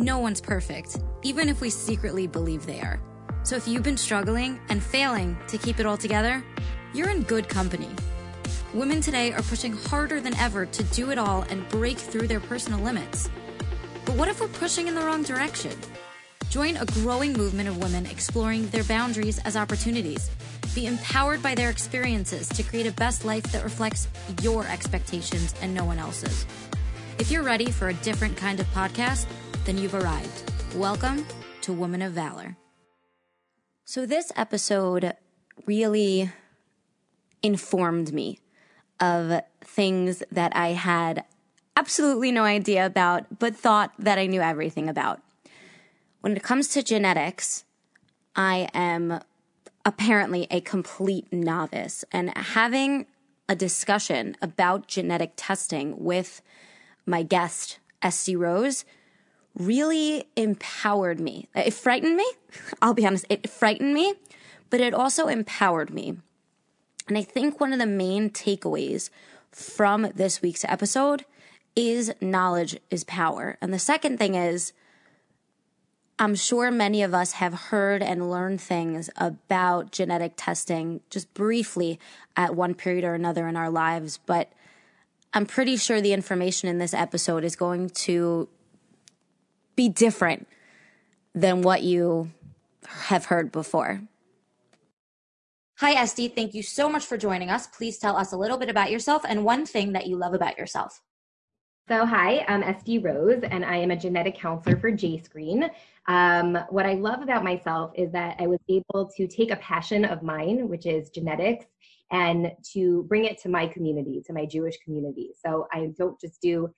No one's perfect, even if we secretly believe they are. So if you've been struggling and failing to keep it all together, you're in good company. Women today are pushing harder than ever to do it all and break through their personal limits. But what if we're pushing in the wrong direction? Join a growing movement of women exploring their boundaries as opportunities. Be empowered by their experiences to create a best life that reflects your expectations and no one else's. If you're ready for a different kind of podcast, then you've arrived. Welcome to Woman of Valor. So, this episode really informed me of things that I had absolutely no idea about, but thought that I knew everything about. When it comes to genetics, I am apparently a complete novice, and having a discussion about genetic testing with my guest, Esty Rose, really empowered me. It frightened me. I'll be honest, it frightened me, but it also empowered me. And I think one of the main takeaways from this week's episode is knowledge is power. And the second thing is, I'm sure many of us have heard and learned things about genetic testing just briefly at one period or another in our lives, but I'm pretty sure the information in this episode is going to be different than what you have heard before. Hi, Esty. Thank you so much for joining us. Please tell us a little bit about yourself and one thing that you love about yourself. So, hi, I'm Esty Rose, and I am a genetic counselor for JScreen. Um, what I love about myself is that I was able to take a passion of mine, which is genetics, and to bring it to my community, to my Jewish community. So, I don't just do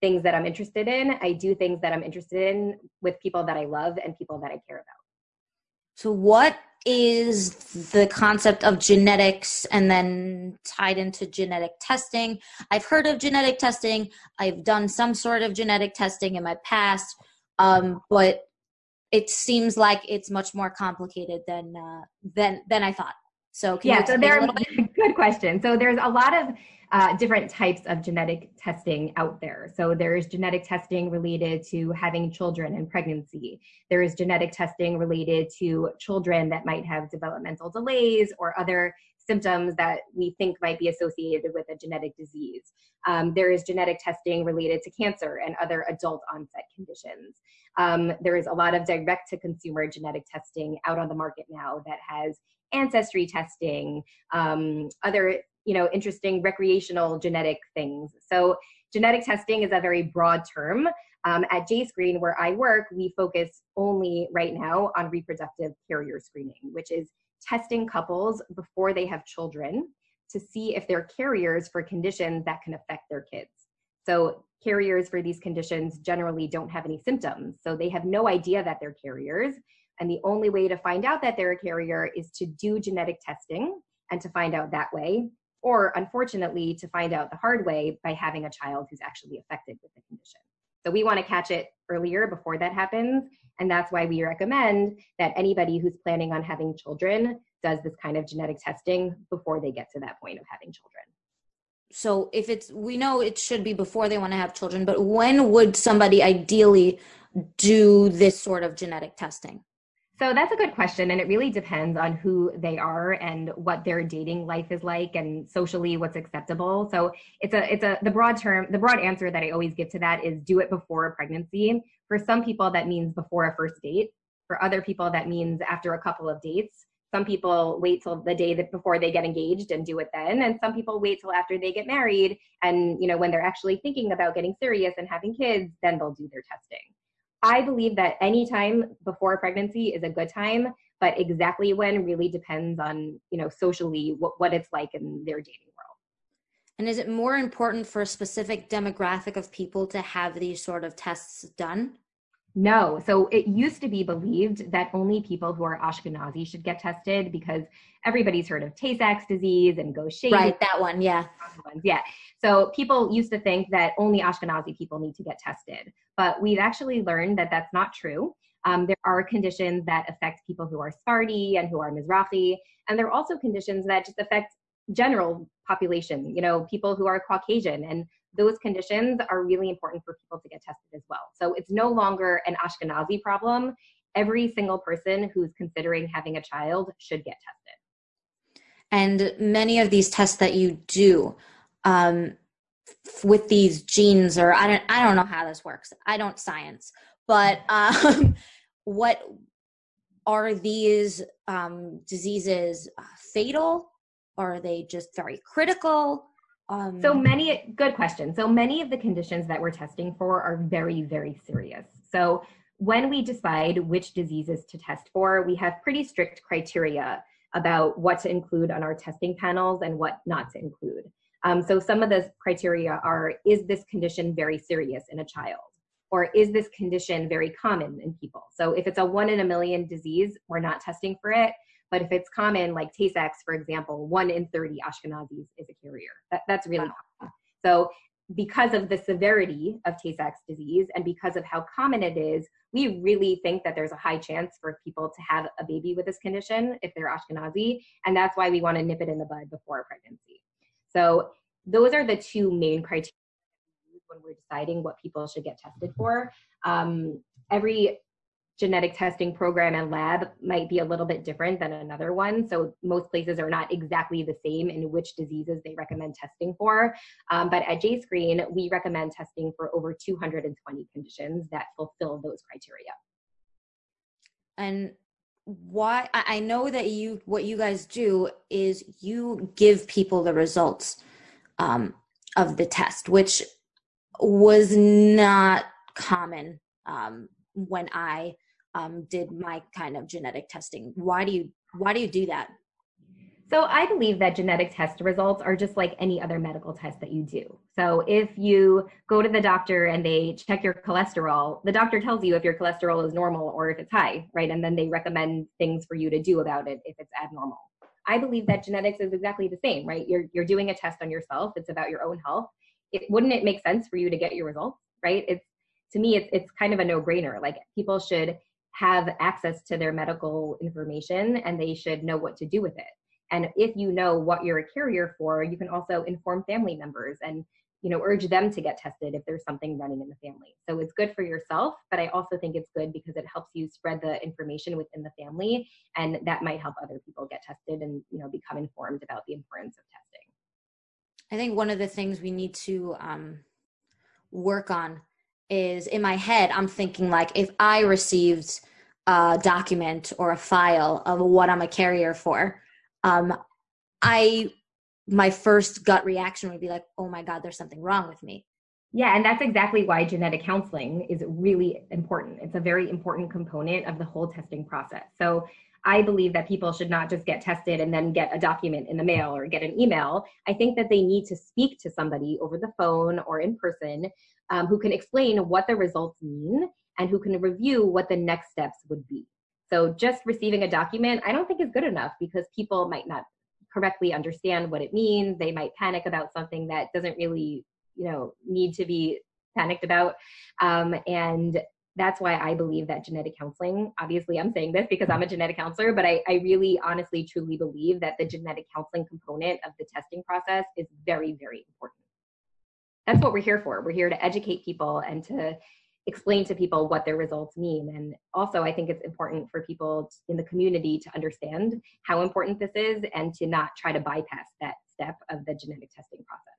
things that I'm interested in, I do things that I'm interested in with people that I love and people that I care about. So, what is the concept of genetics and then tied into genetic testing? I've heard of genetic testing. I've done some sort of genetic testing in my past, um, but it seems like it's much more complicated than uh, than than I thought. So, yeah, so there are good question. So, there's a lot of uh, different types of genetic testing out there. So there's genetic testing related to having children and pregnancy. There is genetic testing related to children that might have developmental delays or other symptoms that we think might be associated with a genetic disease. Um, there is genetic testing related to cancer and other adult onset conditions. Um, there is a lot of direct to consumer genetic testing out on the market now that has ancestry testing, um, other you know interesting recreational genetic things. So genetic testing is a very broad term. Um, at jscreen where i work we focus only right now on reproductive carrier screening which is testing couples before they have children to see if they're carriers for conditions that can affect their kids. So carriers for these conditions generally don't have any symptoms so they have no idea that they're carriers. And the only way to find out that they're a carrier is to do genetic testing and to find out that way or unfortunately to find out the hard way by having a child who's actually affected with the condition. So we want to catch it earlier before that happens. And that's why we recommend that anybody who's planning on having children does this kind of genetic testing before they get to that point of having children. So if it's, we know it should be before they want to have children, but when would somebody ideally do this sort of genetic testing? So that's a good question. And it really depends on who they are and what their dating life is like and socially what's acceptable. So it's a, it's a, the broad term, the broad answer that I always give to that is do it before pregnancy. For some people, that means before a first date. For other people, that means after a couple of dates. Some people wait till the day that before they get engaged and do it then. And some people wait till after they get married. And, you know, when they're actually thinking about getting serious and having kids, then they'll do their testing. I believe that any time before pregnancy is a good time, but exactly when really depends on, you know, socially what, what it's like in their dating world. And is it more important for a specific demographic of people to have these sort of tests done? No. So it used to be believed that only people who are Ashkenazi should get tested because everybody's heard of Tay Sachs disease and Gaucher. Right, that one, yeah. Yeah. So people used to think that only Ashkenazi people need to get tested, but we've actually learned that that's not true. Um, there are conditions that affect people who are Sephardi and who are Mizrahi, and there are also conditions that just affect general population, you know, people who are Caucasian and those conditions are really important for people to get tested as well. So it's no longer an Ashkenazi problem. Every single person who's considering having a child should get tested. And many of these tests that you do um, with these genes, or I don't, I don't know how this works. I don't science, but um, what are these um, diseases uh, fatal? Or are they just very critical? Um, so many, good question. So many of the conditions that we're testing for are very, very serious. So when we decide which diseases to test for, we have pretty strict criteria about what to include on our testing panels and what not to include. Um, so some of the criteria are, is this condition very serious in a child? Or is this condition very common in people? So if it's a one in a million disease, we're not testing for it. But if it's common, like Tay-Sachs, for example, one in 30 Ashkenazis is a carrier. That, that's really common. So because of the severity of Tay-Sachs disease and because of how common it is, we really think that there's a high chance for people to have a baby with this condition if they're Ashkenazi. And that's why we want to nip it in the bud before pregnancy. So those are the two main criteria when we're deciding what people should get tested for. Um, every genetic testing program and lab might be a little bit different than another one. So most places are not exactly the same in which diseases they recommend testing for. Um, but at JScreen, we recommend testing for over 220 conditions that fulfill those criteria. And why I know that you what you guys do is you give people the results um, of the test, which was not common um, when I um, did my kind of genetic testing. Why do you why do you do that? So I believe that genetic test results are just like any other medical test that you do. So if you go to the doctor and they check your cholesterol, the doctor tells you if your cholesterol is normal or if it's high, right? And then they recommend things for you to do about it if it's abnormal. I believe that genetics is exactly the same, right? You're you're doing a test on yourself. It's about your own health. It wouldn't it make sense for you to get your results, right? It's to me it's it's kind of a no-brainer. Like people should have access to their medical information and they should know what to do with it. And if you know what you're a carrier for, you can also inform family members and you know urge them to get tested if there's something running in the family. So it's good for yourself, but I also think it's good because it helps you spread the information within the family and that might help other people get tested and you know become informed about the importance of testing. I think one of the things we need to um, work on is in my head, I'm thinking like if I received a document or a file of what I'm a carrier for, um, I my first gut reaction would be like, oh my God, there's something wrong with me. Yeah, and that's exactly why genetic counseling is really important. It's a very important component of the whole testing process. So I believe that people should not just get tested and then get a document in the mail or get an email. I think that they need to speak to somebody over the phone or in person um, who can explain what the results mean and who can review what the next steps would be. So just receiving a document, I don't think is good enough because people might not correctly understand what it means. They might panic about something that doesn't really, you know, need to be panicked about. Um, and that's why I believe that genetic counseling, obviously I'm saying this because I'm a genetic counselor, but I, I really honestly truly believe that the genetic counseling component of the testing process is very, very important that's what we're here for. We're here to educate people and to explain to people what their results mean. And also, I think it's important for people in the community to understand how important this is and to not try to bypass that step of the genetic testing process.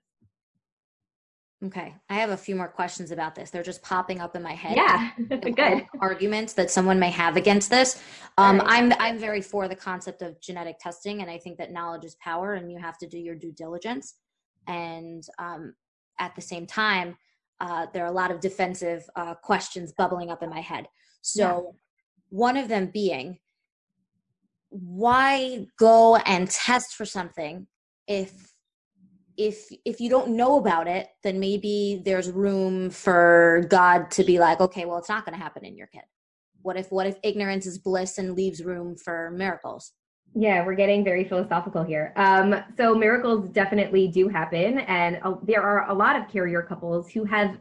Okay, I have a few more questions about this. They're just popping up in my head. Yeah, good arguments that someone may have against this. Um, right. I'm I'm very for the concept of genetic testing, and I think that knowledge is power, and you have to do your due diligence. And um, at the same time, uh, there are a lot of defensive uh, questions bubbling up in my head. So, yeah. one of them being, why go and test for something if if if you don't know about it then maybe there's room for god to be like okay well it's not going to happen in your kid what if what if ignorance is bliss and leaves room for miracles yeah, we're getting very philosophical here. Um, so miracles definitely do happen, and uh, there are a lot of carrier couples who have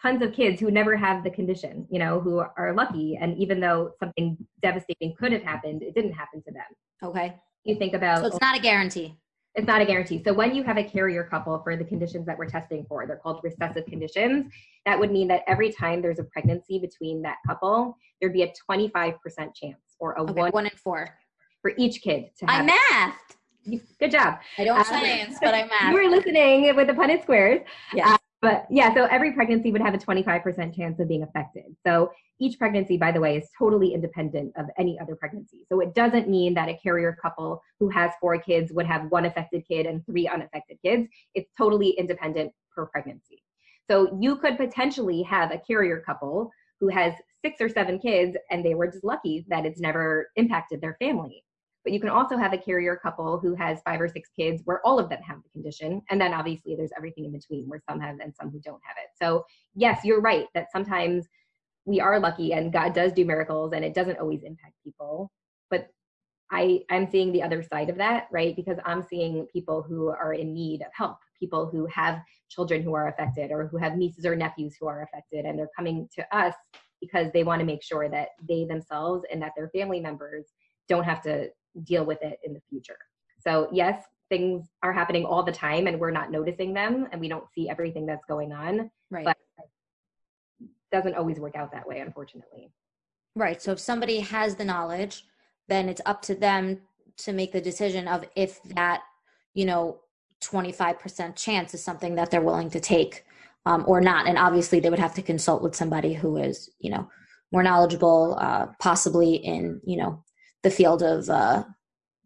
tons of kids who never have the condition, you know, who are lucky. And even though something devastating could have happened, it didn't happen to them. Okay. You think about so it's not a guarantee. It's not a guarantee. So when you have a carrier couple for the conditions that we're testing for, they're called recessive conditions. That would mean that every time there's a pregnancy between that couple, there'd be a 25% chance or a Okay, one, one in four. For each kid to I have. mathed. Good job. I don't Uh, science, but I You were listening with the Punnett squares. Yes. But yeah, so every pregnancy would have a 25% chance of being affected. So each pregnancy, by the way, is totally independent of any other pregnancy. So it doesn't mean that a carrier couple who has four kids would have one affected kid and three unaffected kids. It's totally independent per pregnancy. So you could potentially have a carrier couple who has six or seven kids and they were just lucky that it's never impacted their family. But you can also have a carrier couple who has five or six kids where all of them have the condition. And then obviously there's everything in between where some have and some who don't have it. So, yes, you're right that sometimes we are lucky and God does do miracles and it doesn't always impact people. But I, I'm seeing the other side of that, right? Because I'm seeing people who are in need of help, people who have children who are affected or who have nieces or nephews who are affected, and they're coming to us because they want to make sure that they themselves and that their family members don't have to deal with it in the future. So, yes, things are happening all the time and we're not noticing them and we don't see everything that's going on. Right. But doesn't always work out that way, unfortunately. Right. So if somebody has the knowledge, then it's up to them to make the decision of if that, you know, 25% chance is something that they're willing to take um, or not. And obviously, they would have to consult with somebody who is, you know, more knowledgeable, uh, possibly in, you know, the field of uh,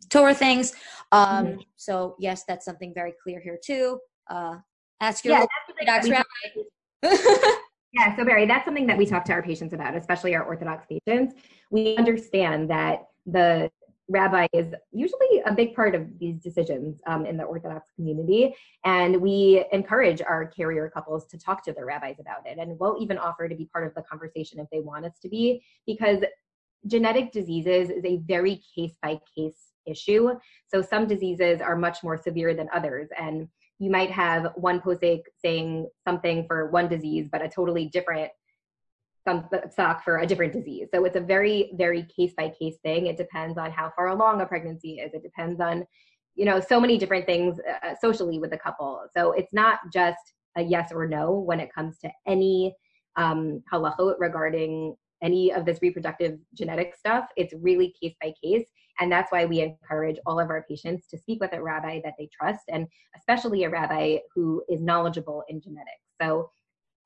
Torah things. Um, Mhm. So, yes, that's something very clear here, too. Uh, ask your Yeah, local that's something that Orthodox rabbi. Yeah, so Barry, that's something that we talk to our patients about, especially our Orthodox patients. We understand that the rabbi is usually a big part of these decisions um, in the Orthodox community, and we encourage our carrier couples to talk to their rabbis about it, and we'll even offer to be part of the conversation if they want us to be, because genetic diseases is a very case by case issue. So some diseases are much more severe than others, and you might have one posek saying something for one disease, but a totally different some sock for a different disease. So it's a very, very case by case thing. It depends on how far along a pregnancy is. It depends on, you know, so many different things uh, socially with a couple. So it's not just a yes or no when it comes to any um, halachot regarding any of this reproductive genetic stuff. It's really case by case. And that's why we encourage all of our patients to speak with a rabbi that they trust, and especially a rabbi who is knowledgeable in genetics. So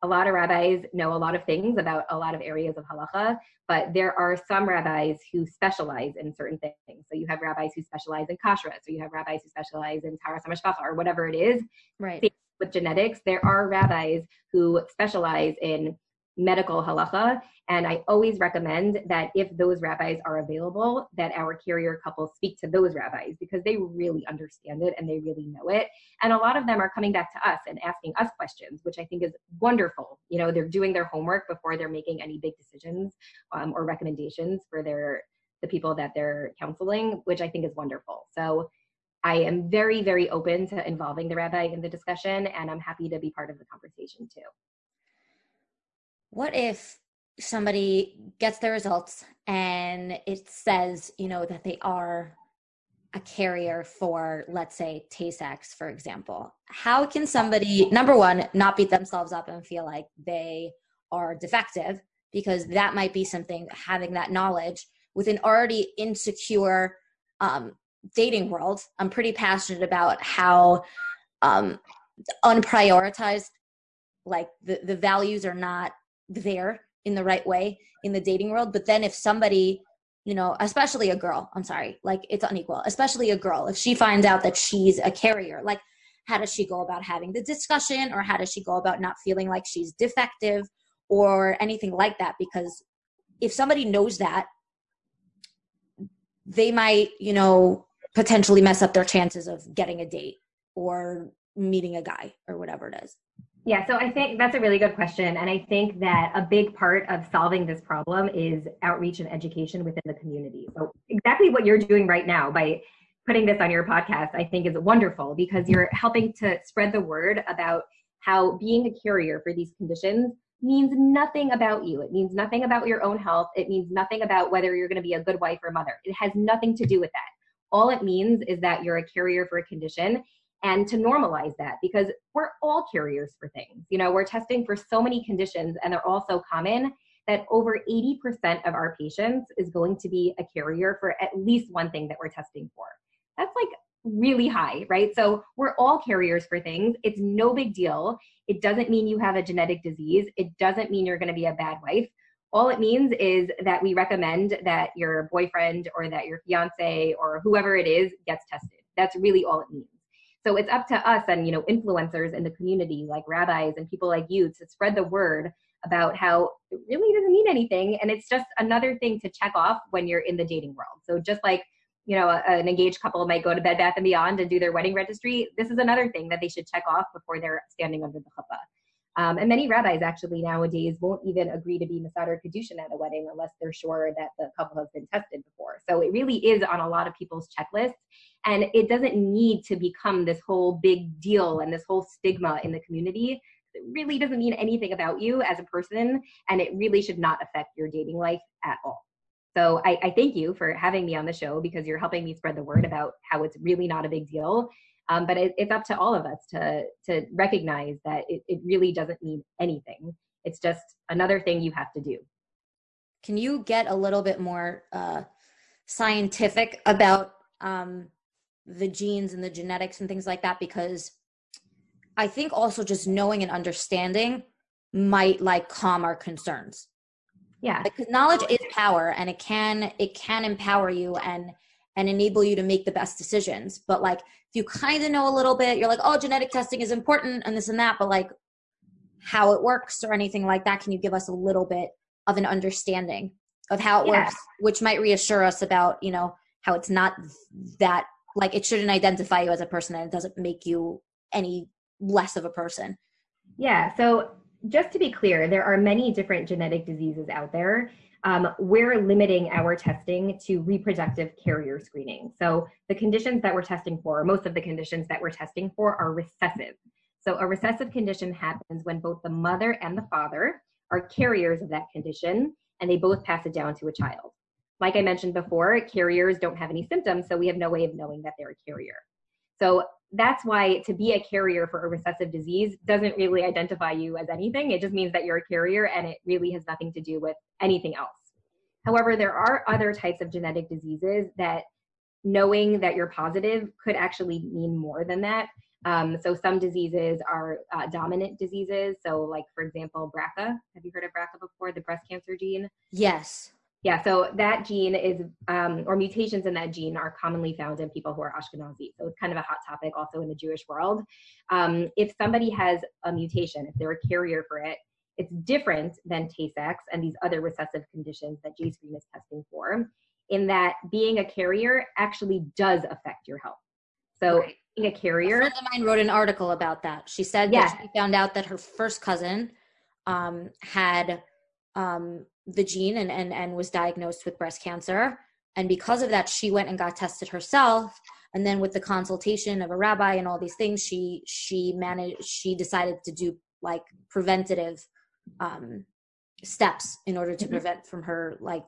a lot of rabbis know a lot of things about a lot of areas of halacha, but there are some rabbis who specialize in certain things. So you have rabbis who specialize in kashrut, so you have rabbis who specialize in taharas hamishpacha or whatever it is. right. With genetics, there are rabbis who specialize in medical halacha, and I always recommend that if those rabbis are available, that our carrier couples speak to those rabbis because they really understand it and they really know it. And a lot of them are coming back to us and asking us questions, which I think is wonderful. You know, they're doing their homework before they're making any big decisions um, or recommendations for their the people that they're counseling, which I think is wonderful. So I am very, very open to involving the rabbi in the discussion, and I'm happy to be part of the conversation too. What if somebody gets their results and it says you know that they are a carrier for let's say tay-sachs for example? How can somebody number one not beat themselves up and feel like they are defective? Because that might be something having that knowledge with an already insecure um, dating world. I'm pretty passionate about how um, unprioritized like the, the values are not there in the right way in the dating world. But then if somebody you know especially a girl i'm sorry like it's unequal especially a girl if she finds out that she's a carrier like how does she go about having the discussion or how does she go about not feeling like she's defective or anything like that? Because if somebody knows that they might you know potentially mess up their chances of getting a date or meeting a guy or whatever it is Yeah, so I think that's a really good question. And I think that a big part of solving this problem is outreach and education within the community. So, exactly what you're doing right now by putting this on your podcast, I think is wonderful because you're helping to spread the word about how being a carrier for these conditions means nothing about you. It means nothing about your own health. It means nothing about whether you're going to be a good wife or mother. It has nothing to do with that. All it means is that you're a carrier for a condition and to normalize that because we're all carriers for things. You know, we're testing for so many conditions and they're all so common that over 80% of our patients is going to be a carrier for at least one thing that we're testing for. That's like really high, right? So we're all carriers for things. It's no big deal. It doesn't mean you have a genetic disease. It doesn't mean you're going to be a bad wife. All it means is that we recommend that your boyfriend or that your fiance or whoever it is gets tested. That's really all it means. So it's up to us and you know influencers in the community like rabbis and people like you to spread the word about how it really doesn't mean anything and it's just another thing to check off when you're in the dating world. So just like you know, an engaged couple might go to Bed Bath and Beyond and do their wedding registry. This is another thing that they should check off before they're standing under the chuppah. Um, and many rabbis actually nowadays won't even agree to be Mesader Kiddushin at a wedding unless they're sure that the couple has been tested before. So it really is on a lot of people's checklists. And it doesn't need to become this whole big deal and this whole stigma in the community. It really doesn't mean anything about you as a person, and it really should not affect your dating life at all. So I, I thank you for having me on the show because you're helping me spread the word about how it's really not a big deal um, but it, it's up to all of us to to recognize that it, it really doesn't mean anything. It's just another thing you have to do. Can you get a little bit more uh, scientific about um, the genes and the genetics and things like that? Because I think also just knowing and understanding might like calm our concerns. Yeah, because knowledge is power, and it can it can empower you and and enable you to make the best decisions. But like if you kind of know a little bit, you're like, oh, genetic testing is important and this and that, but like how it works or anything like that, can you give us a little bit of an understanding of how it yeah. works, which might reassure us about, you know, how it's not that like it shouldn't identify you as a person and it doesn't make you any less of a person. Yeah. So just to be clear, there are many different genetic diseases out there um, we're limiting our testing to reproductive carrier screening. So the conditions that we're testing for, most of the conditions that we're testing for are recessive. So a recessive condition happens when both the mother and the father are carriers of that condition and they both pass it down to a child. Like I mentioned before, carriers don't have any symptoms, so we have no way of knowing that they're a carrier. So that's why to be a carrier for a recessive disease doesn't really identify you as anything. It just means that you're a carrier and it really has nothing to do with anything else. However, there are other types of genetic diseases that knowing that you're positive could actually mean more than that. Um, so some diseases are uh, dominant diseases. So like, for example, BRCA. Have you heard of BRCA before, the breast cancer gene? Yes. Yeah, so that gene is, um, or mutations in that gene are commonly found in people who are Ashkenazi. So it's kind of a hot topic also in the Jewish world. Um, if somebody has a mutation, if they're a carrier for it, it's different than Tay-Sachs and these other recessive conditions that Jscreen is testing for, in that being a carrier actually does affect your health. So right. being a carrier. A friend of mine wrote an article about that. She said yeah. that she found out that her first cousin um, had um, the gene and, and, and was diagnosed with breast cancer. And because of that, she went and got tested herself. And then with the consultation of a rabbi and all these things, she she managed she decided to do like preventative um, steps in order to mm-hmm. prevent from her like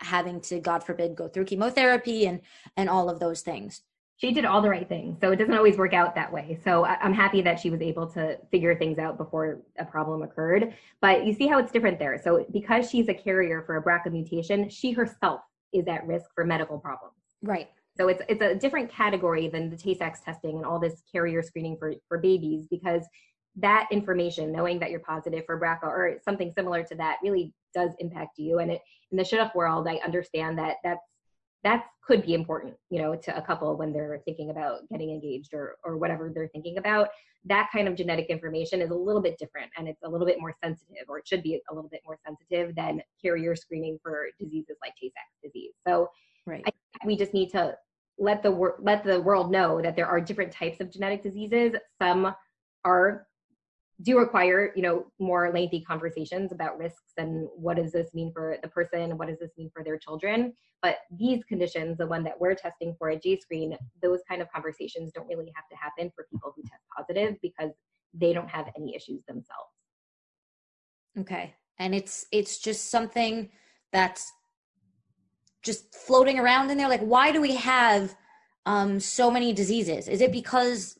having to god forbid go through chemotherapy and and all of those things she did all the right things so it doesn't always work out that way. So i'm happy that she was able to figure things out before a problem occurred. But you see how it's different there. So because she's a carrier for a brca mutation she herself is at risk for medical problems. Right. So it's it's a different category than the Tay-Sachs testing and all this carrier screening for for babies because that information, knowing that you're positive for BRCA or something similar to that, really does impact you. And it, in the shidduch world, I understand that that's that could be important, you know, to a couple when they're thinking about getting engaged or or whatever they're thinking about. That kind of genetic information is a little bit different, and it's a little bit more sensitive, or it should be a little bit more sensitive than carrier screening for diseases like Tay-Sachs disease. So, right. We just need to let the wor- let the world know that there are different types of genetic diseases. Some are do require you know more lengthy conversations about risks and what does this mean for the person what does this mean for their children but these conditions the one that we're testing for at jscreen those kind of conversations don't really have to happen for people who test positive because they don't have any issues themselves okay and it's it's just something that's just floating around in there like why do we have um, so many diseases? Is it because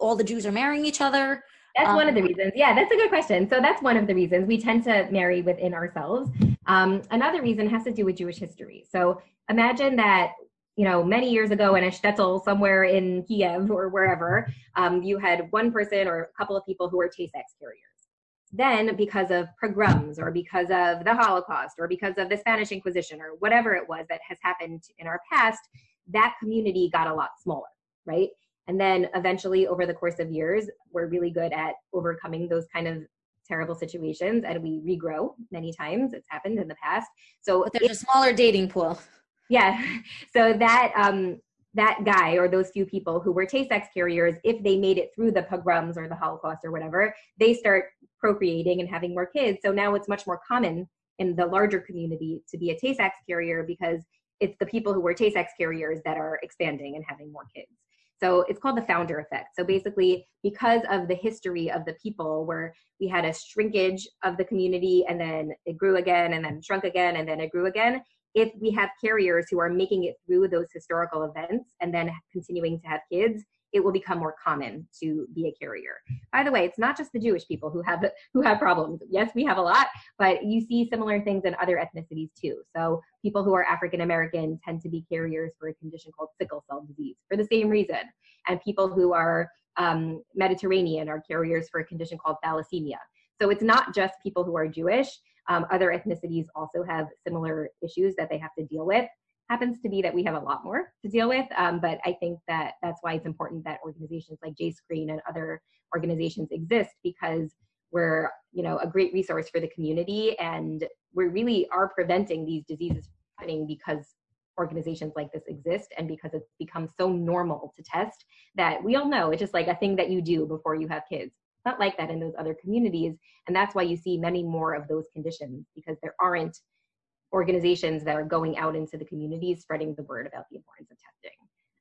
all the Jews are marrying each other? That's um, one of the reasons. Yeah, that's a good question. So that's one of the reasons we tend to marry within ourselves. Um, another reason has to do with Jewish history. So imagine that you know many years ago in a shtetl somewhere in Kiev or wherever, um, you had one person or a couple of people who were Tay-Sachs carriers. Then, because of pogroms or because of the Holocaust or because of the Spanish Inquisition or whatever it was that has happened in our past, that community got a lot smaller, right? And then eventually, over the course of years, we're really good at overcoming those kind of terrible situations and we regrow many times. It's happened in the past. So but there's a smaller dating pool. Yeah. So that um that guy or those few people who were Tay-Sachs carriers, if they made it through the pogroms or the Holocaust or whatever, they start procreating and having more kids. So now it's much more common in the larger community to be a Tay-Sachs carrier because it's the people who were Tay-Sachs carriers that are expanding and having more kids. So it's called the founder effect. So basically, because of the history of the people, where we had a shrinkage of the community and then it grew again and then shrunk again and then it grew again, if we have carriers who are making it through those historical events and then continuing to have kids, it will become more common to be a carrier. By the way, it's not just the Jewish people who have who have problems. Yes, we have a lot, but you see similar things in other ethnicities too. So people who are African American tend to be carriers for a condition called sickle cell disease for the same reason, and people who are um, Mediterranean are carriers for a condition called thalassemia. So it's not just people who are Jewish. Um, other ethnicities also have similar issues that they have to deal with happens to be that we have a lot more to deal with. Um, but I think that that's why it's important that organizations like JScreen and other organizations exist because we're you know a great resource for the community and we really are preventing these diseases happening because organizations like this exist and because it's become so normal to test that we all know it's just like a thing that you do before you have kids it's not like that in those other communities and that's why you see many more of those conditions because there aren't organizations that are going out into the communities spreading the word about the importance of testing.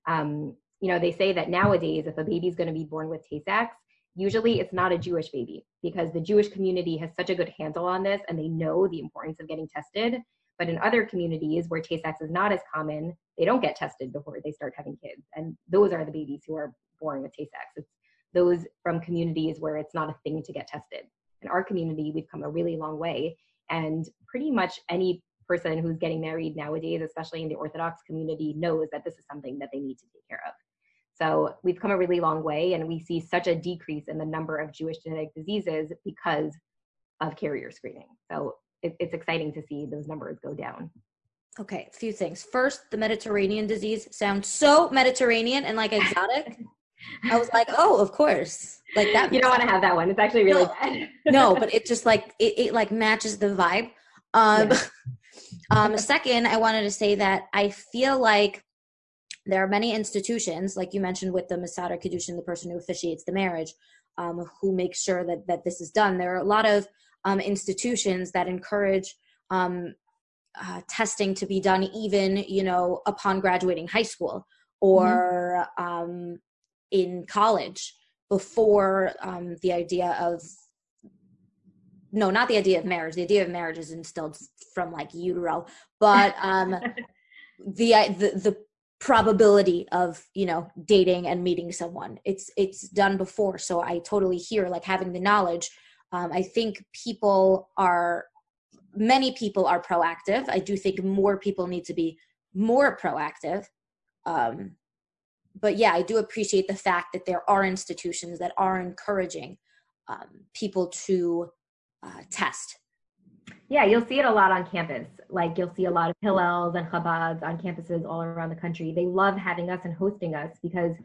Um, you know, they say that nowadays, if a baby is going to be born with Tay-Sachs, usually it's not a Jewish baby because the Jewish community has such a good handle on this and they know the importance of getting tested. But in other communities where Tay-Sachs is not as common, they don't get tested before they start having kids. And those are the babies who are born with Tay-Sachs. It's those from communities where it's not a thing to get tested. In our community, we've come a really long way. And pretty much any person who's getting married nowadays, especially in the Orthodox community, knows that this is something that they need to take care of. So we've come a really long way, and we see such a decrease in the number of Jewish genetic diseases because of carrier screening. So it, it's exciting to see those numbers go down. Okay, a few things. First, the Mediterranean disease sounds so Mediterranean and like exotic. I was like, oh, of course. Like that. You don't want to have that one. It's actually really no, bad. no, but it just like it, it like matches the vibe. Um, yeah. Um, second, I wanted to say that I feel like there are many institutions, like you mentioned with the Mesader Kiddushin, the person who officiates the marriage, um, who makes sure that, that this is done. There are a lot of um, institutions that encourage um, uh, testing to be done even, you know, upon graduating high school or mm-hmm. in college before um, the idea of no, not the idea of marriage. The idea of marriage is instilled from like utero, but um, the, the the probability of you know dating and meeting someone it's it's done before. So i totally hear like having the knowledge. Um, i think people are many people are proactive. I do think more people need to be more proactive. Um, but yeah i do appreciate the fact that there are institutions that are encouraging um, people to uh, test. Yeah, you'll see it a lot on campus. Like you'll see a lot of Hillels and Chabads on campuses all around the country. They love having us and hosting us because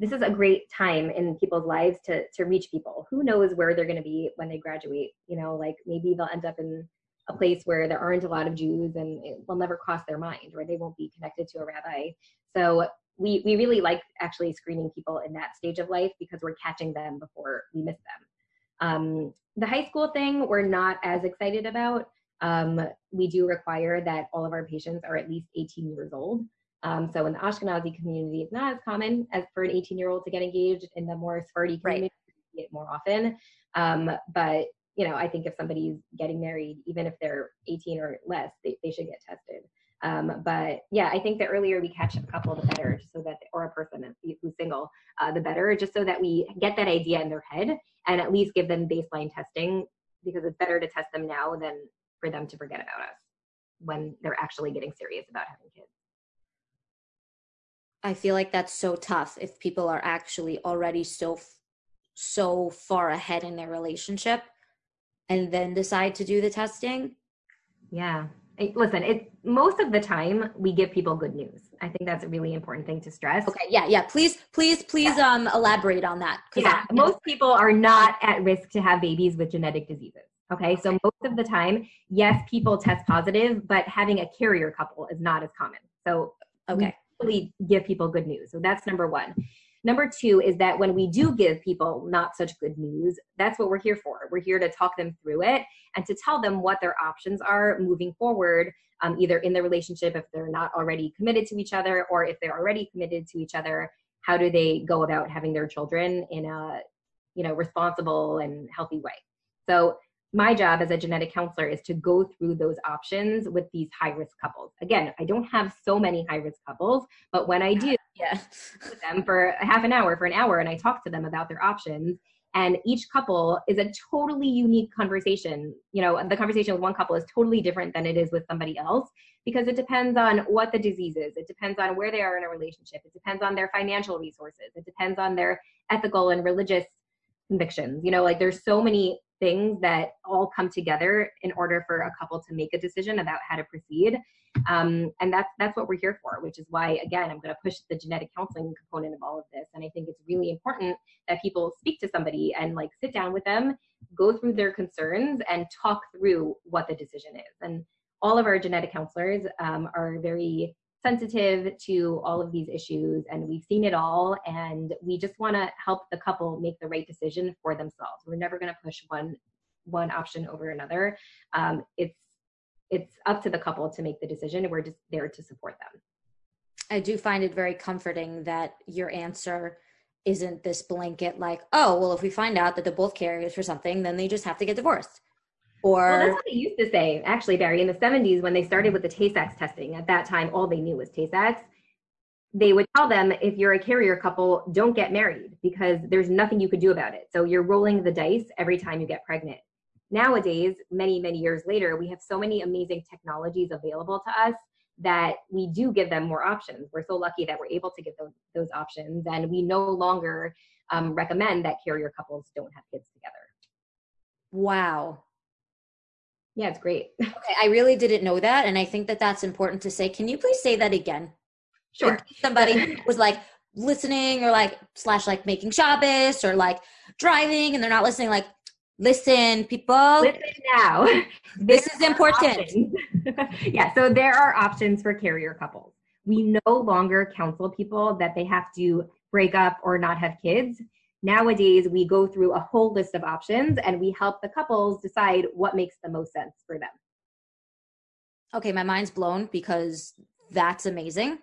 this is a great time in people's lives to to reach people. Who knows where they're going to be when they graduate? You know, like maybe they'll end up in a place where there aren't a lot of Jews and it will never cross their mind, or they won't be connected to a rabbi. So we we really like actually screening people in that stage of life because we're catching them before we miss them. Um, the high school thing, we're not as excited about. Um, we do require that all of our patients are at least 18 years old. Um, so in the Ashkenazi community, it's not as common as for an 18 year old to get engaged. In the more Sephardi community, right. it more often. Um, but you know, I think if somebody's getting married, even if they're 18 or less, they, they should get tested. Um, but yeah, I think the earlier we catch a couple, the better, so that or a person who's single, uh, the better, just so that we get that idea in their head and at least give them baseline testing because it's better to test them now than for them to forget about us when they're actually getting serious about having kids. I feel like that's so tough if people are actually already so so far ahead in their relationship and then decide to do the testing. Yeah. Listen, it most of the time we give people good news. I think that's a really important thing to stress. Okay, yeah, yeah. Please, please, please yeah. um elaborate on that. Yeah, I, most people are not at risk to have babies with genetic diseases. Okay, so most of the time, yes, people test positive, but having a carrier couple is not as common. So, okay, really give people good news. So that's number one. Number two is that when we do give people not such good news, that's what we're here for. We're here to talk them through it and to tell them what their options are moving forward, um, either in the relationship if they're not already committed to each other, or if they're already committed to each other, how do they go about having their children in a you know responsible and healthy way. So my job as a genetic counselor is to go through those options with these high risk couples. Again, I don't have so many high risk couples, but when I do, yeah, with them for a half an hour, for an hour, and I talk to them about their options. And each couple is a totally unique conversation. You know, the conversation with one couple is totally different than it is with somebody else because it depends on what the disease is. It depends on where they are in a relationship. It depends on their financial resources. It depends on their ethical and religious convictions. You know, like there's so many things that all come together in order for a couple to make a decision about how to proceed. Um, and that's that's what we're here for, which is why again I'm going to push the genetic counseling component of all of this. And I think it's really important that people speak to somebody and like sit down with them, go through their concerns, and talk through what the decision is. And all of our genetic counselors um, are very sensitive to all of these issues and we've seen it all and we just want to help the couple make the right decision for themselves. We're never going to push one one option over another. Um, it's it's up to the couple to make the decision we're just there to support them. I do find it very comforting that your answer isn't this blanket like oh well if we find out that they're both carriers for something then they just have to get divorced or well, that's what they used to say, actually, Barry, in the 70s when they started with the Tay-Sachs testing. At that time, all they knew was Tay-Sachs. They would tell them if you're a carrier couple, don't get married because there's nothing you could do about it. So you're rolling the dice every time you get pregnant. Nowadays, many, many years later, we have so many amazing technologies available to us that we do give them more options. We're so lucky that we're able to give those, those options, and we no longer um, recommend that carrier couples don't have kids together. Wow, yeah, it's great. Okay, I really didn't know that, and I think that that's important to say. Can you please say that again? Sure. Somebody was like listening or like slash like making Shabbos or like driving, and they're not listening. Like, listen, people. Listen now. this is important. yeah. So there are options for carrier couples. We no longer counsel people that they have to break up or not have kids Nowadays, we go through a whole list of options and we help the couples decide what makes the most sense for them. Okay, my mind's blown because that's amazing.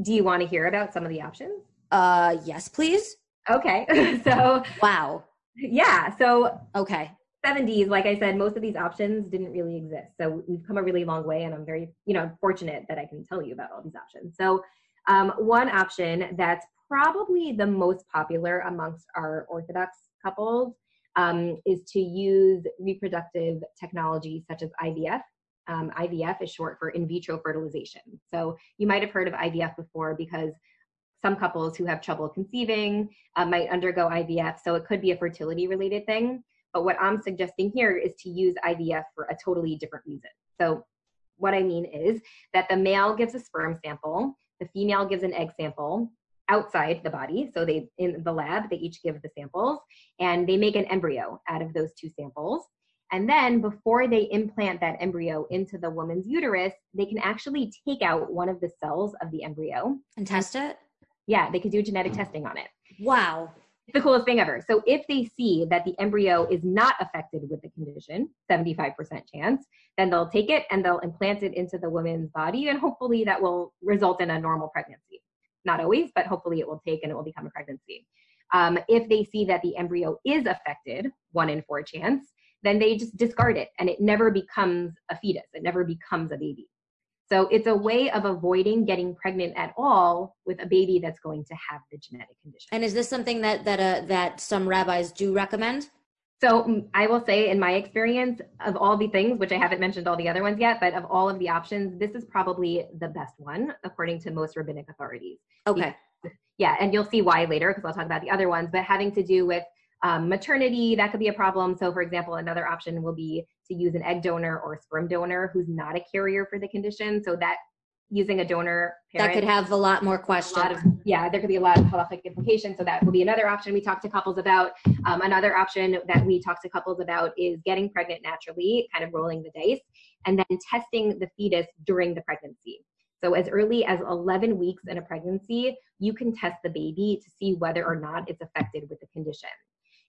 Do you want to hear about some of the options? Uh, yes, please. Okay. so, wow. Yeah. So, okay. 70s, like I said, most of these options didn't really exist. So, we've come a really long way, and I'm very, you know, fortunate that I can tell you about all these options. So, um, one option that's probably the most popular amongst our Orthodox couples um, is to use reproductive technology such as IVF. Um, IVF is short for in vitro fertilization. So you might have heard of IVF before because some couples who have trouble conceiving uh, might undergo IVF. So it could be a fertility related thing. But what I'm suggesting here is to use IVF for a totally different reason. So what I mean is that the male gives a sperm sample, the female gives an egg sample, outside the body. So they in the lab, they each give the samples and they make an embryo out of those two samples. And then before they implant that embryo into the woman's uterus, they can actually take out one of the cells of the embryo and test it. Yeah, they can do genetic testing on it. Wow. It's the coolest thing ever. So if they see that the embryo is not affected with the condition, 75% chance, then they'll take it and they'll implant it into the woman's body and hopefully that will result in a normal pregnancy not always, but hopefully it will take and it will become a pregnancy. Um, if they see that the embryo is affected, one in four chance, then they just discard it and it never becomes a fetus. It never becomes a baby. So it's a way of avoiding getting pregnant at all with a baby that's going to have the genetic condition. And is this something that that uh, that some rabbis do recommend? So mm, I will say, in my experience, of all the things, which I haven't mentioned all the other ones yet, but of all of the options, this is probably the best one according to most rabbinic authorities. Okay. Yeah, and you'll see why later because I'll talk about the other ones. But having to do with um, maternity, that could be a problem. So, for example, another option will be to use an egg donor or sperm donor who's not a carrier for the condition. So that using a donor parent, that could have a lot more questions. Lot of, yeah, there could be a lot of halachic implications. So that will be another option we talk to couples about. Um, another option that we talk to couples about is getting pregnant naturally, kind of rolling the dice, and then testing the fetus during the pregnancy. So as early as 11 weeks in a pregnancy, you can test the baby to see whether or not it's affected with the condition.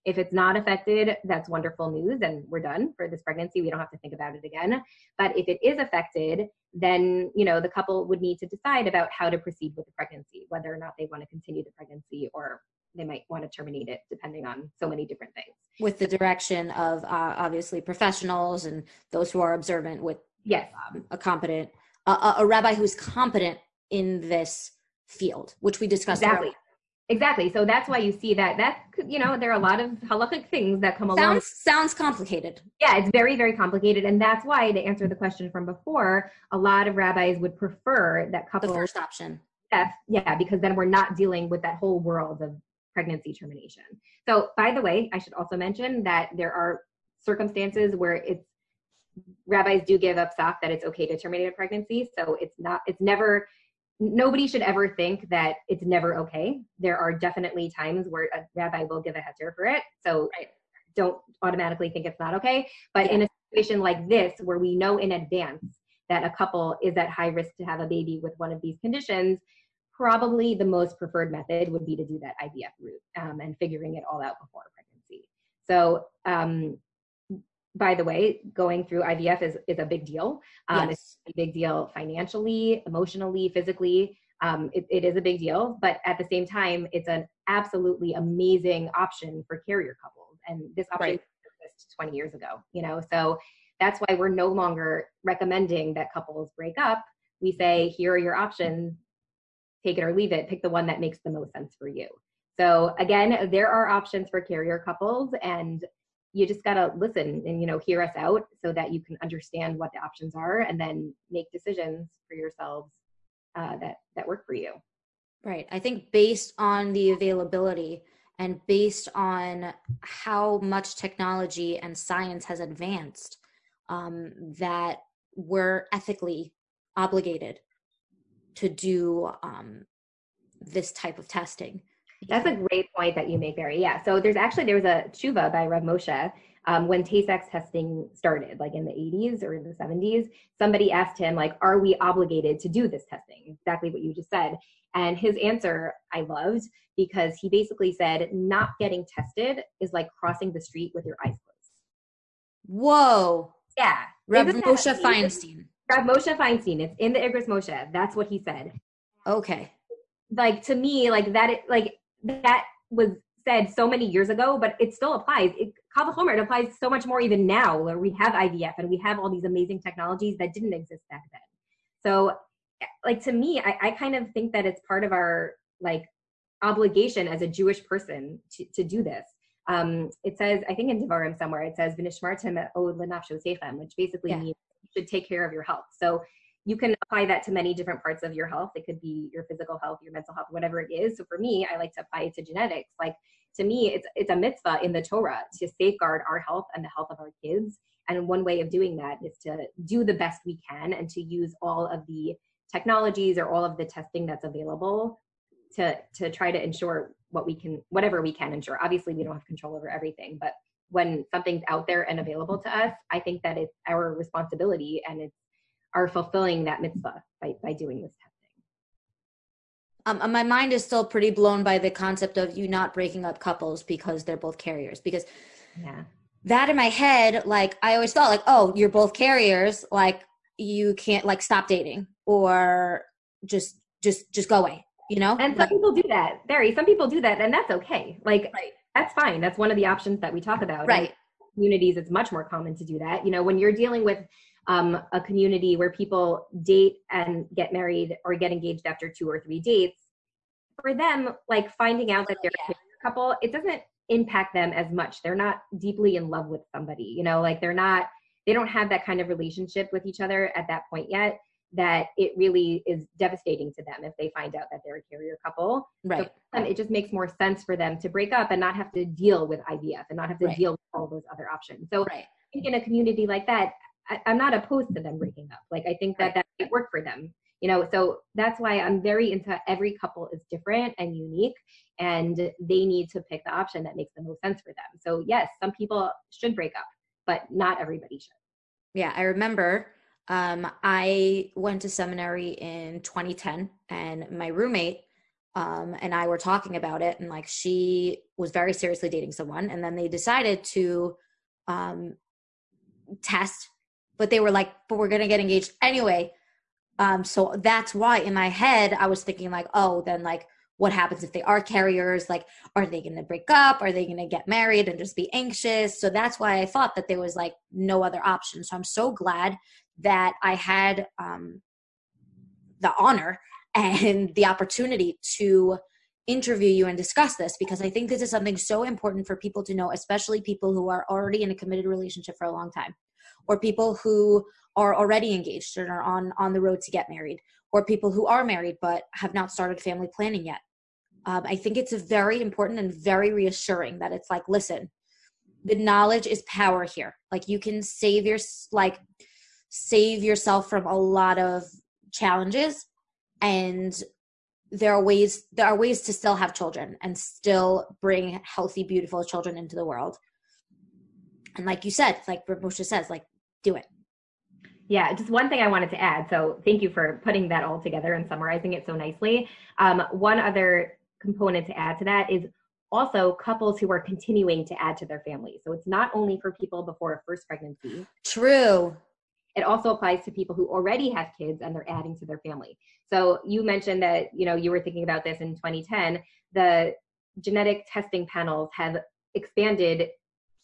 If it's not affected, that's wonderful news and we're done for this pregnancy. We don't have to think about it again. But if it is affected, then, you know, the couple would need to decide about how to proceed with the pregnancy, whether or not they want to continue the pregnancy or they might want to terminate it depending on so many different things. With the direction of uh, obviously professionals and those who are observant with yes, um, a competent, uh, a rabbi who's competent in this field, which we discussed exactly. Earlier. Exactly. So that's why you see that that you know there are a lot of halachic things that come sounds, along. Sounds complicated. Yeah, it's very very complicated, and that's why to answer the question from before, a lot of rabbis would prefer that couple the first option. Yeah, yeah, because then we're not dealing with that whole world of pregnancy termination. So, by the way, I should also mention that there are circumstances where it's rabbis do give a psak that it's okay to terminate a pregnancy. So it's not it's never nobody should ever think that it's never okay. There are definitely times where a rabbi will give a heter for it. So right. don't automatically think it's not okay. But yeah. in a situation like this, where we know in advance that a couple is at high risk to have a baby with one of these conditions, probably the most preferred method would be to do that IVF route um, and figuring it all out before pregnancy. So um, by the way, going through IVF is, is a big deal. Um, yes. It's a big deal financially, emotionally, physically. Um, it, it is a big deal, but at the same time, it's an absolutely amazing option for carrier couples. And this option right. existed 20 years ago, you know, so that's why we're no longer recommending that couples break up. We say, here are your options, take it or leave it, pick the one that makes the most sense for you. So again, there are options for carrier couples and you just got to listen and you know hear us out so that you can understand what the options are and then make decisions for yourselves uh, that that work for you. Right. I think based on the availability and based on how much technology and science has advanced um, that we're ethically obligated to do um, this type of testing that's a great point that you make, Barry. Yeah. So there's actually there was a tshuva by Rav Moshe um, when Tay-Sachs testing started, like in the 80s or in the 70s. Somebody asked him, like, "Are we obligated to do this testing?" Exactly what you just said. And his answer I loved because he basically said, "Not getting tested is like crossing the street with your eyes closed." Whoa. Yeah. Rav Moshe Feinstein. Rav Moshe Feinstein. It's in the Igros Moshe. That's what he said. Okay. Like to me, like that. Like that was said so many years ago, but it still applies. It, Homer, it applies so much more even now where we have IVF and we have all these amazing technologies that didn't exist back then. So like to me, I, I kind of think that it's part of our like obligation as a Jewish person to, to do this. Um, it says, I think in Devarim somewhere, it says, which basically yeah. means you should take care of your health. So you can apply that to many different parts of your health. It could be your physical health, your mental health, whatever it is. So for me, I like to apply it to genetics. Like to me, it's it's a mitzvah in the Torah to safeguard our health and the health of our kids. And one way of doing that is to do the best we can and to use all of the technologies or all of the testing that's available to to try to ensure what we can whatever we can ensure. Obviously, we don't have control over everything, but when something's out there and available to us, I think that it's our responsibility and it's are fulfilling that mitzvah by, by doing this testing. Um, my mind is still pretty blown by the concept of you not breaking up couples because they're both carriers. Because yeah, that in my head, like I always thought, like, oh, you're both carriers, like you can't like stop dating or just just just go away, you know. And some like, people do that, Barry. Some people do that, and that's okay. Like right. that's fine. That's one of the options that we talk about. Right. In communities, it's much more common to do that. You know, when you're dealing with um, a community where people date and get married or get engaged after two or three dates, for them, like finding out that they're a carrier couple, it doesn't impact them as much. They're not deeply in love with somebody, you know, like they're not, they don't have that kind of relationship with each other at that point yet that it really is devastating to them if they find out that they're a carrier couple. Right. So it just makes more sense for them to break up and not have to deal with IVF and not have to right. deal with all those other options. So right. I think in a community like that, I, am not opposed to them breaking up. Like I think that that might work for them. You know, so that's why I'm very into every couple is different and unique, and they need to pick the option that makes the most sense for them. So yes, some people should break up, but not everybody should. Yeah, I remember um, I went to seminary in 2010, and my roommate um, and I were talking about it, and like she was very seriously dating someone, and then they decided to um, test, but they were like, "But we're gonna get engaged anyway." Um, so that's why in my head I was thinking like, "Oh, then like." What happens if they are carriers? Like, are they going to break up? Are they going to get married and just be anxious? So that's why I thought that there was like no other option. So I'm so glad that I had um, the honor and the opportunity to interview you and discuss this because I think this is something so important for people to know, especially people who are already in a committed relationship for a long time, or people who are already engaged and are on on the road to get married, or people who are married but have not started family planning yet. Um, I think it's very important and very reassuring that it's like, listen, the knowledge is power here. Like you can save your like save yourself from a lot of challenges and there are ways there are ways to still have children and still bring healthy beautiful children into the world and like you said like Moshe says like do it yeah, just one thing I wanted to add. So thank you for putting that all together and summarizing it so nicely. Um, one other component to add to that is also couples who are continuing to add to their family. So it's not only for people before a first pregnancy. True. It also applies to people who already have kids and they're adding to their family. So you mentioned that, you know, you were thinking about this in 2010. The genetic testing panels have expanded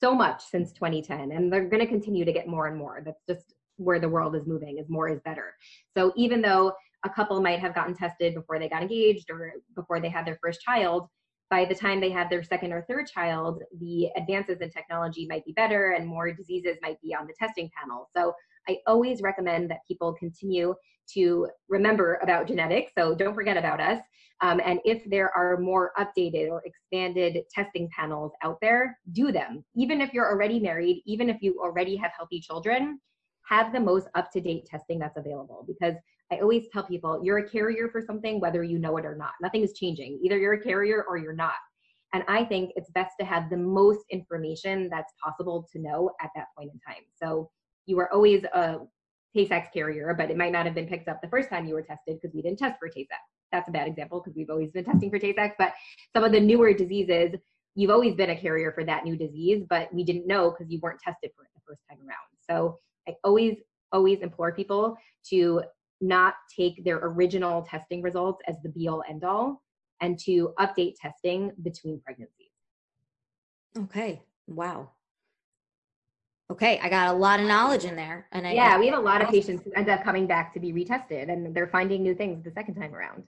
so much since 2010 and they're going to continue to get more and more. That's just where the world is moving is more is better. So even though a couple might have gotten tested before they got engaged or before they had their first child, by the time they have their second or third child, the advances in technology might be better and more diseases might be on the testing panel. So I always recommend that people continue to remember about genetics. So don't forget about us. Um, and if there are more updated or expanded testing panels out there, do them. Even if you're already married, even if you already have healthy children, have the most up to date testing that's available because I always tell people you're a carrier for something, whether you know it or not. Nothing is changing. Either you're a carrier or you're not. And I think it's best to have the most information that's possible to know at that point in time. So you are always a Tay-Sachs carrier, but it might not have been picked up the first time you were tested because we didn't test for Tay-Sachs. That's a bad example because we've always been testing for Tay-Sachs. But some of the newer diseases, you've always been a carrier for that new disease, but we didn't know because you weren't tested for it the first time around. So I always, always implore people to not take their original testing results as the be all end all and to update testing between pregnancies. Okay. Wow. Okay, I got a lot of knowledge in there, and I, yeah, we have a lot of patients who end up coming back to be retested, and they're finding new things the second time around.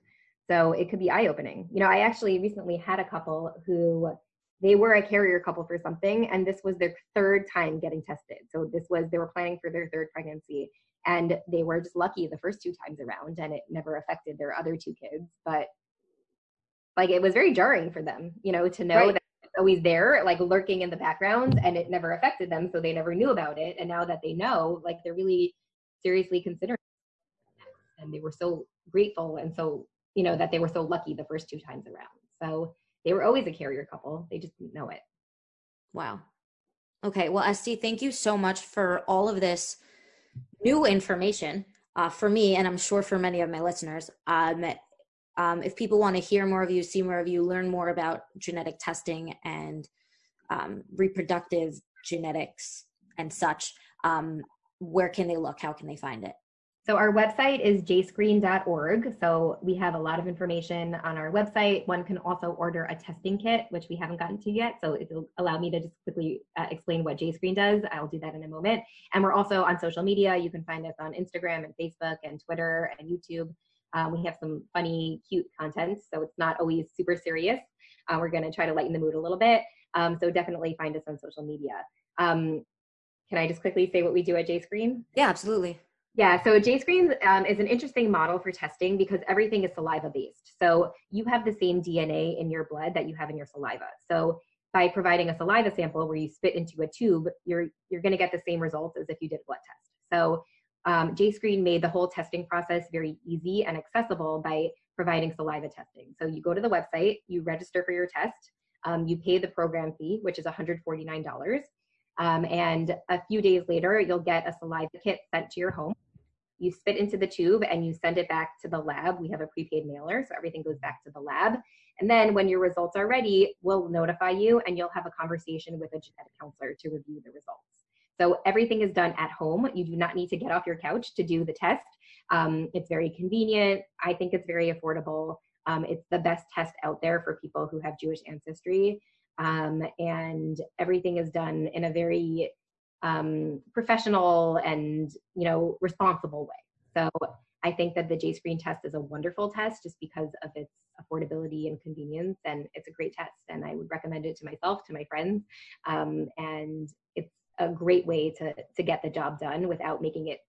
So it could be eye opening. You know, I actually recently had a couple who they were a carrier couple for something, and this was their third time getting tested. So this was they were planning for their third pregnancy, and they were just lucky the first two times around, and it never affected their other two kids. But like it was very jarring for them, you know, to know right. that always there, like lurking in the background, and it never affected them, so they never knew about it. And now that they know, like they're really seriously considering, and they were so grateful and so you know that they were so lucky the first two times around. So they were always a carrier couple; they just didn't know it. Wow. Okay. Well, Esty, thank you so much for all of this new information uh, for me, and I'm sure for many of my listeners. Um, um, if people want to hear more of you, see more of you, learn more about genetic testing and um, reproductive genetics and such, um, where can they look? How can they find it? So our website is jscreen.org. So we have a lot of information on our website. One can also order a testing kit, which we haven't gotten to yet. So it'll allow me to just quickly uh, explain what JScreen does. I'll do that in a moment. And we're also on social media. You can find us on Instagram and Facebook and Twitter and YouTube. Uh, we have some funny, cute content, so it's not always super serious. Uh, we're going to try to lighten the mood a little bit. Um, so definitely find us on social media. Um, can I just quickly say what we do at JScreen? Yeah, absolutely. Yeah, so JScreen um, is an interesting model for testing because everything is saliva based. So you have the same DNA in your blood that you have in your saliva. So by providing a saliva sample where you spit into a tube, you're you're going to get the same results as if you did a blood test. So um, JScreen made the whole testing process very easy and accessible by providing saliva testing. So you go to the website, you register for your test, um, you pay the program fee, which is $149. Um, and a few days later, you'll get a saliva kit sent to your home you spit into the tube and you send it back to the lab. We have a prepaid mailer, so everything goes back to the lab. And then when your results are ready, we'll notify you and you'll have a conversation with a genetic counselor to review the results. So everything is done at home. You do not need to get off your couch to do the test. Um, it's very convenient. I think it's very affordable. Um, it's the best test out there for people who have Jewish ancestry. Um, and everything is done in a very um, professional and you know responsible way. So I think that the JScreen test is a wonderful test just because of its affordability and convenience, and it's a great test. And I would recommend it to myself, to my friends, um, and it's a great way to to get the job done without making it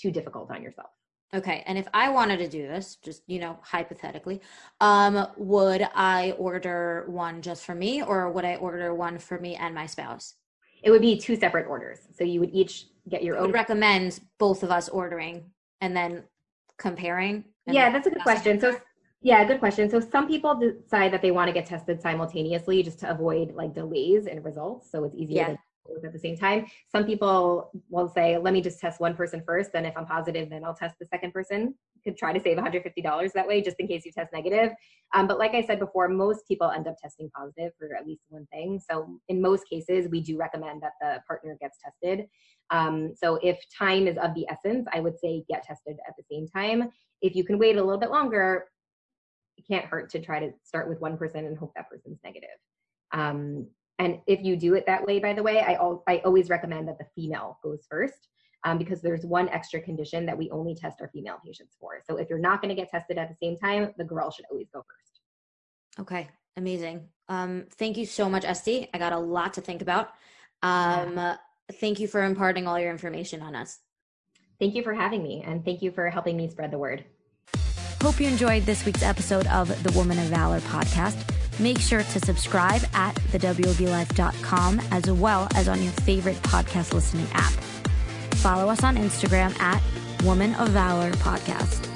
too difficult on yourself. Okay, and if I wanted to do this, just you know, hypothetically, um, would I order one just for me, or would I order one for me and my spouse? it would be two separate orders. So you would each get your own. Would recommend both of us ordering and then comparing. And yeah, that's a good question. So yeah, good question. So some people decide that they want to get tested simultaneously just to avoid like delays in results. So it's easier yeah. to at the same time. Some people will say, let me just test one person first. Then if I'm positive, then I'll test the second person. You could try to save $150 that way, just in case you test negative. Um, but like I said before, most people end up testing positive for at least one thing. So in most cases, we do recommend that the partner gets tested. Um, so if time is of the essence, I would say get tested at the same time. If you can wait a little bit longer, it can't hurt to try to start with one person and hope that person's negative. Um, and if you do it that way, by the way, I, al- I always recommend that the female goes first um, because there's one extra condition that we only test our female patients for. So if you're not going to get tested at the same time, the girl should always go first. Okay, amazing. Um, thank you so much, Esty. I got a lot to think about. Um, yeah. Thank you for imparting all your information on us. Thank you for having me, and thank you for helping me spread the word. Hope you enjoyed this week's episode of the Woman of Valor podcast. Make sure to subscribe at thewvlife.com as well as on your favorite podcast listening app. Follow us on Instagram at Woman of Valor Podcast.